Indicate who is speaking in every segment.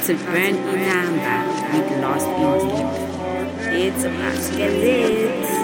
Speaker 1: starts with brand new number with Lost in. It's about to get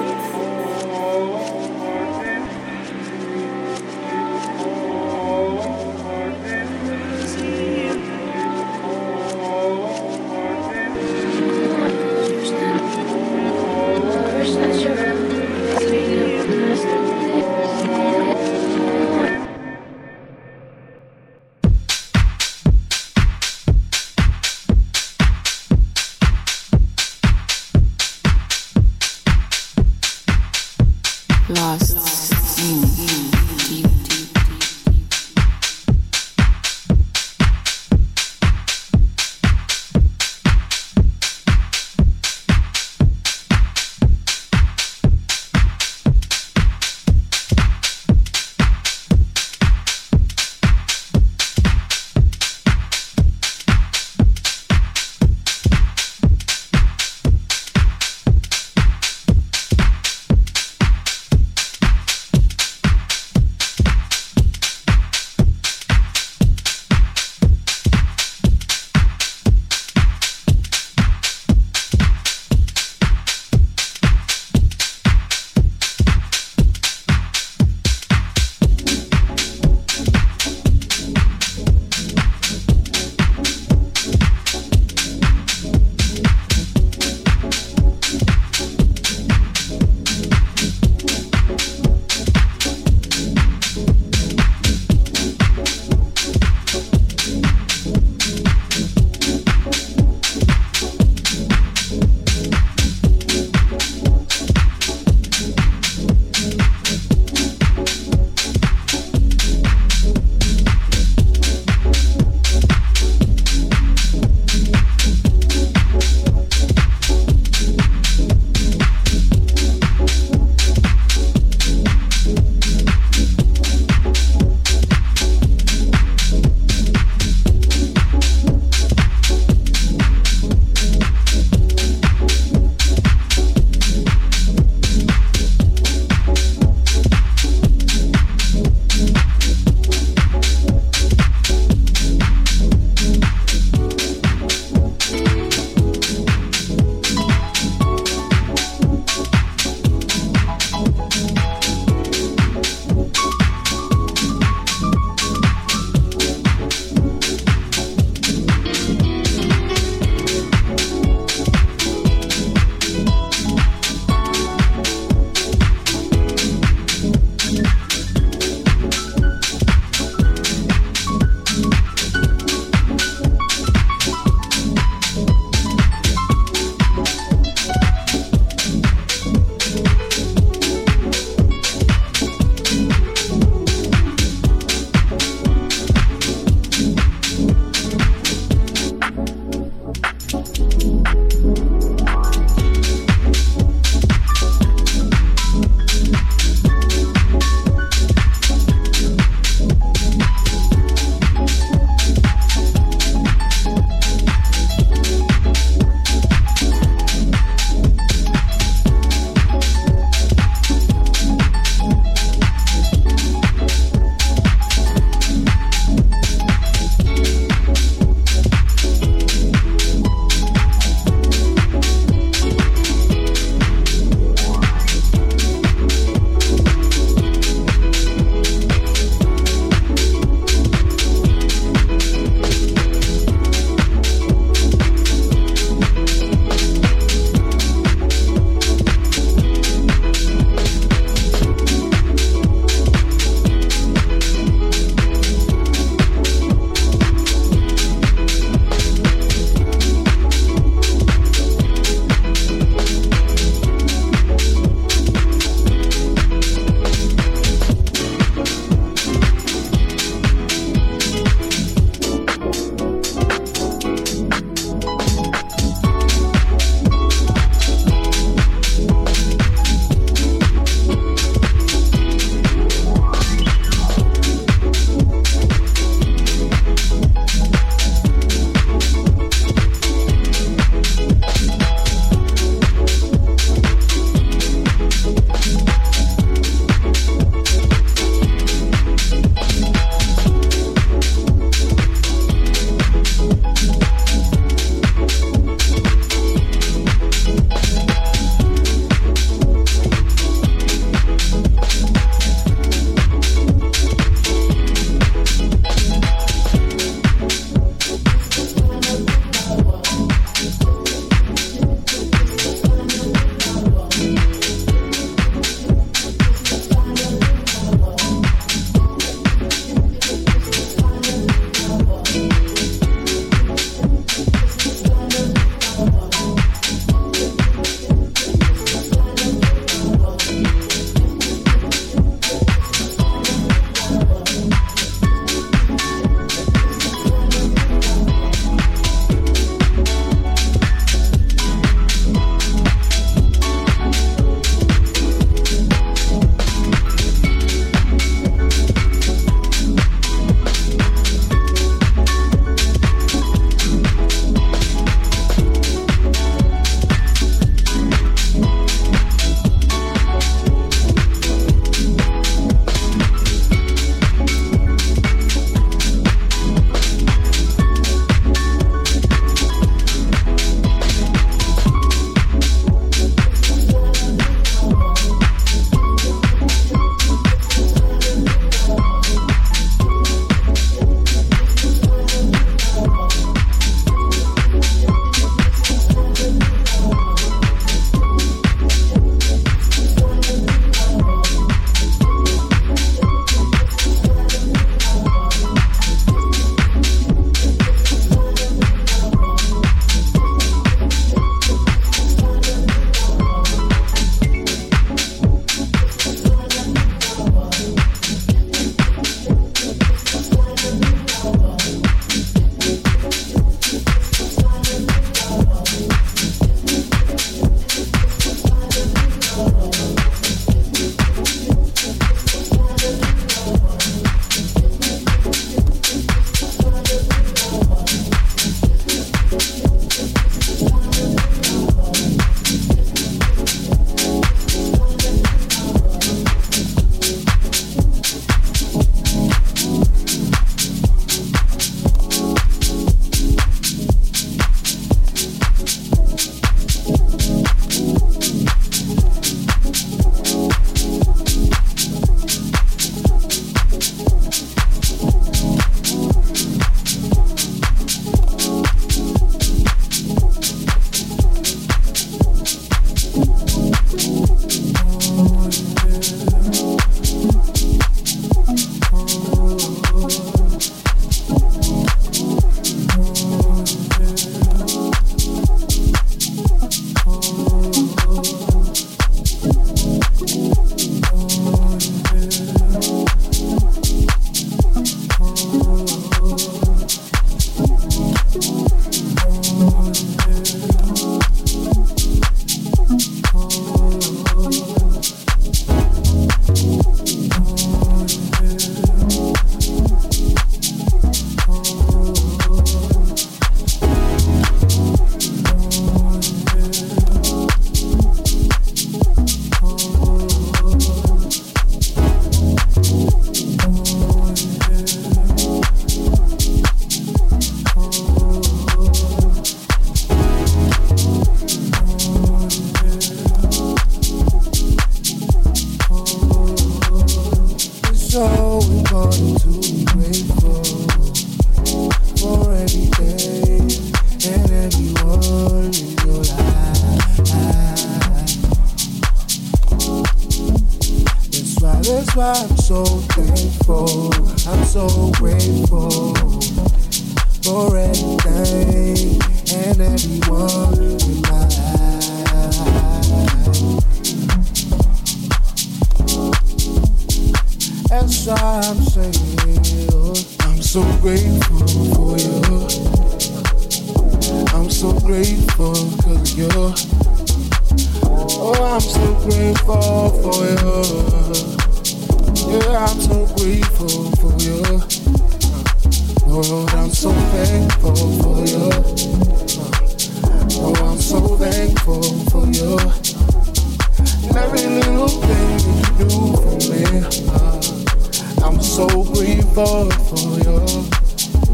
Speaker 2: for you.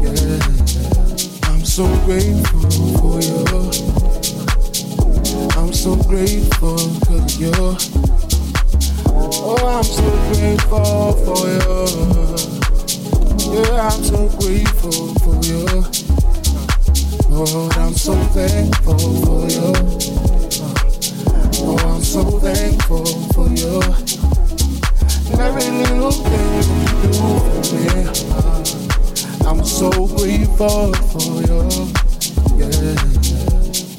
Speaker 2: Yeah. I'm so grateful for you. I'm so grateful cause you. Oh, I'm so grateful for you. Yeah, I'm so grateful for you. Lord, I'm so thankful for you. Oh, I'm so thankful for you. I'm so grateful for you.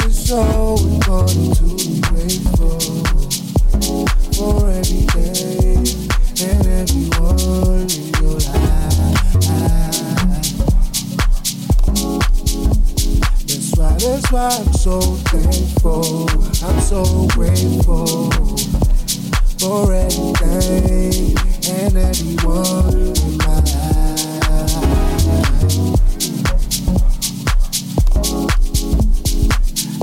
Speaker 2: It's so important to be grateful for every day and in your life. That's why, that's why I'm so thankful. I'm so grateful for and in my life.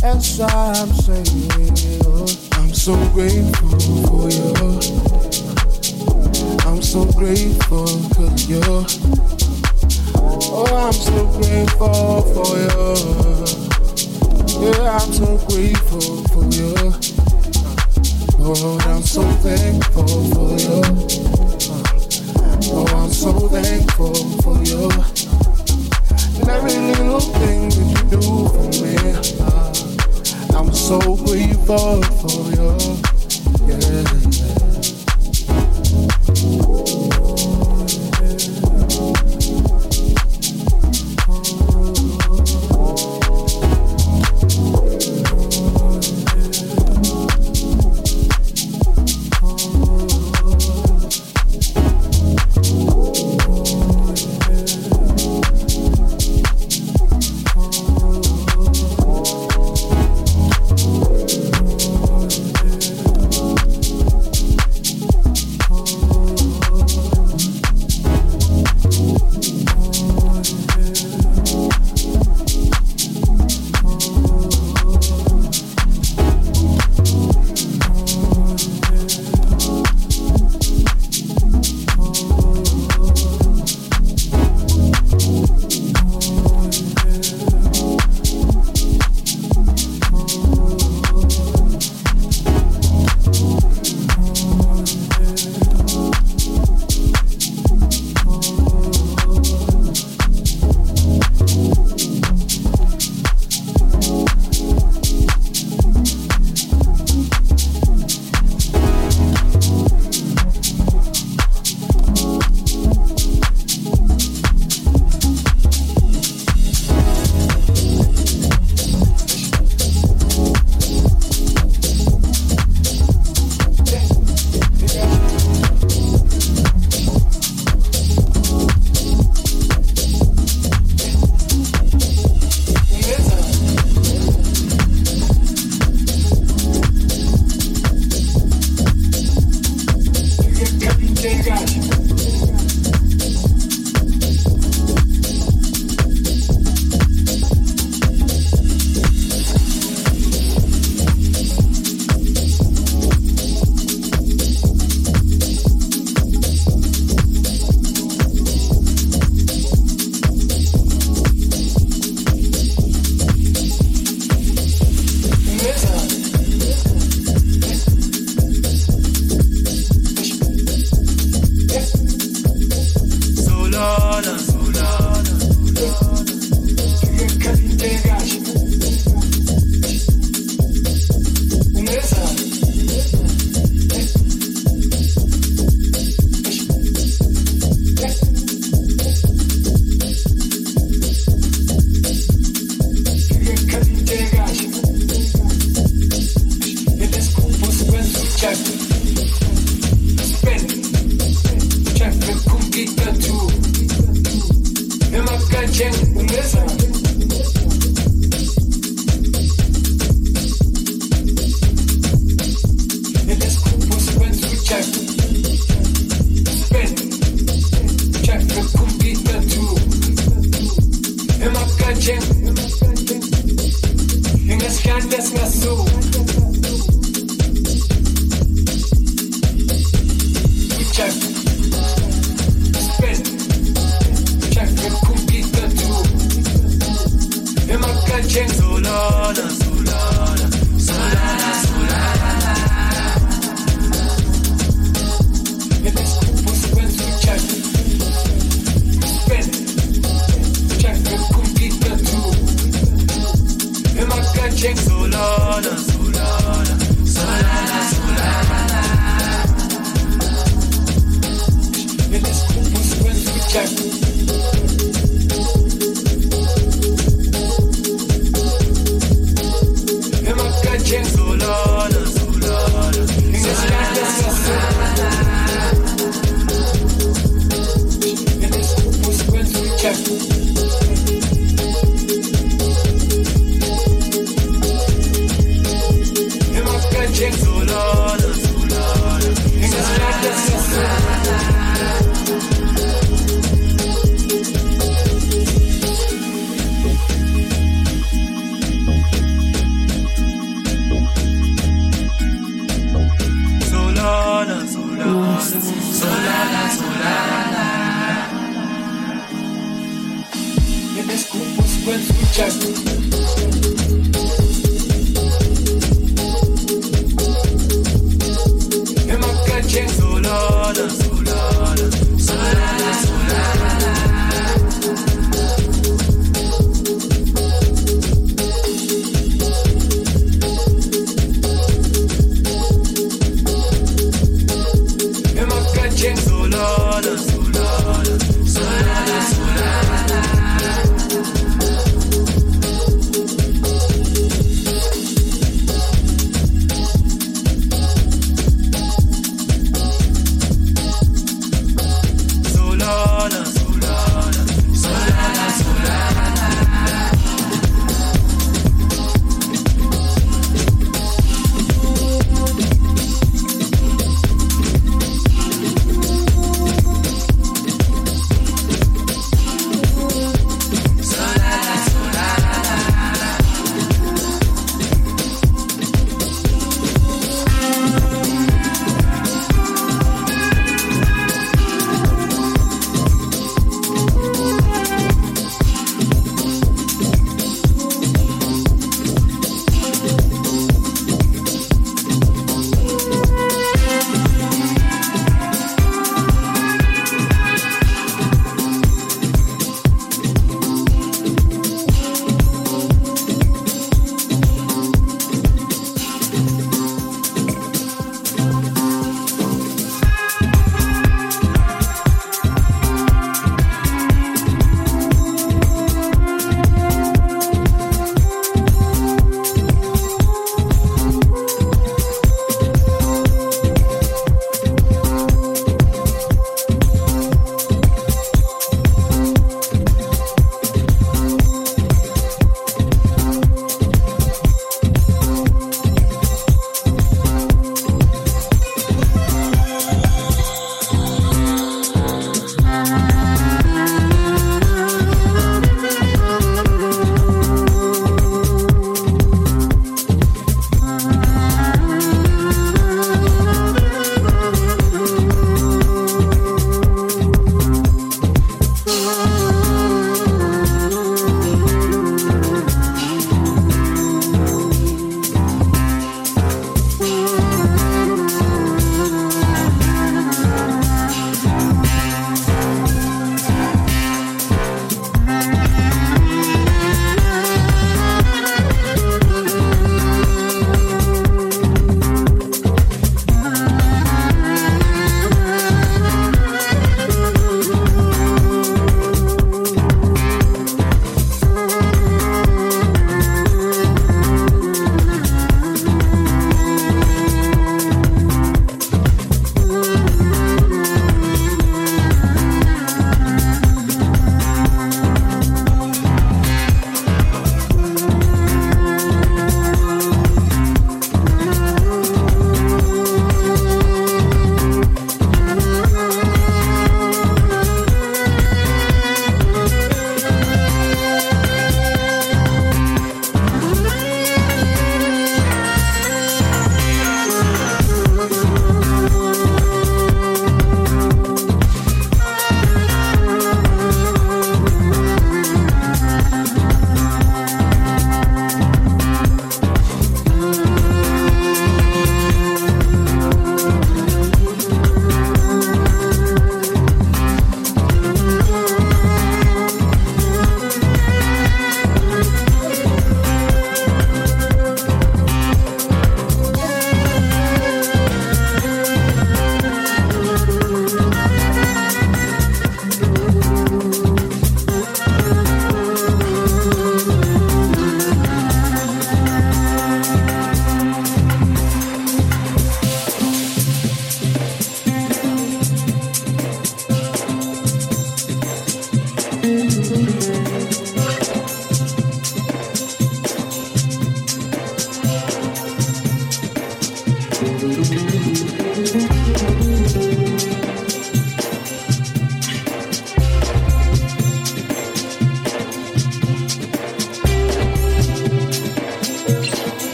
Speaker 2: That's why I'm saying I'm so grateful for you. I'm so grateful you. Oh, I'm so grateful for you. Yeah, I'm so grateful for you. Lord, I'm so thankful for you. Oh, I'm so thankful for you. And every little thing that you do for me. I'm so grateful for you. Yeah.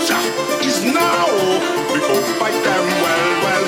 Speaker 3: Future is now. We go fight them well, well. Well,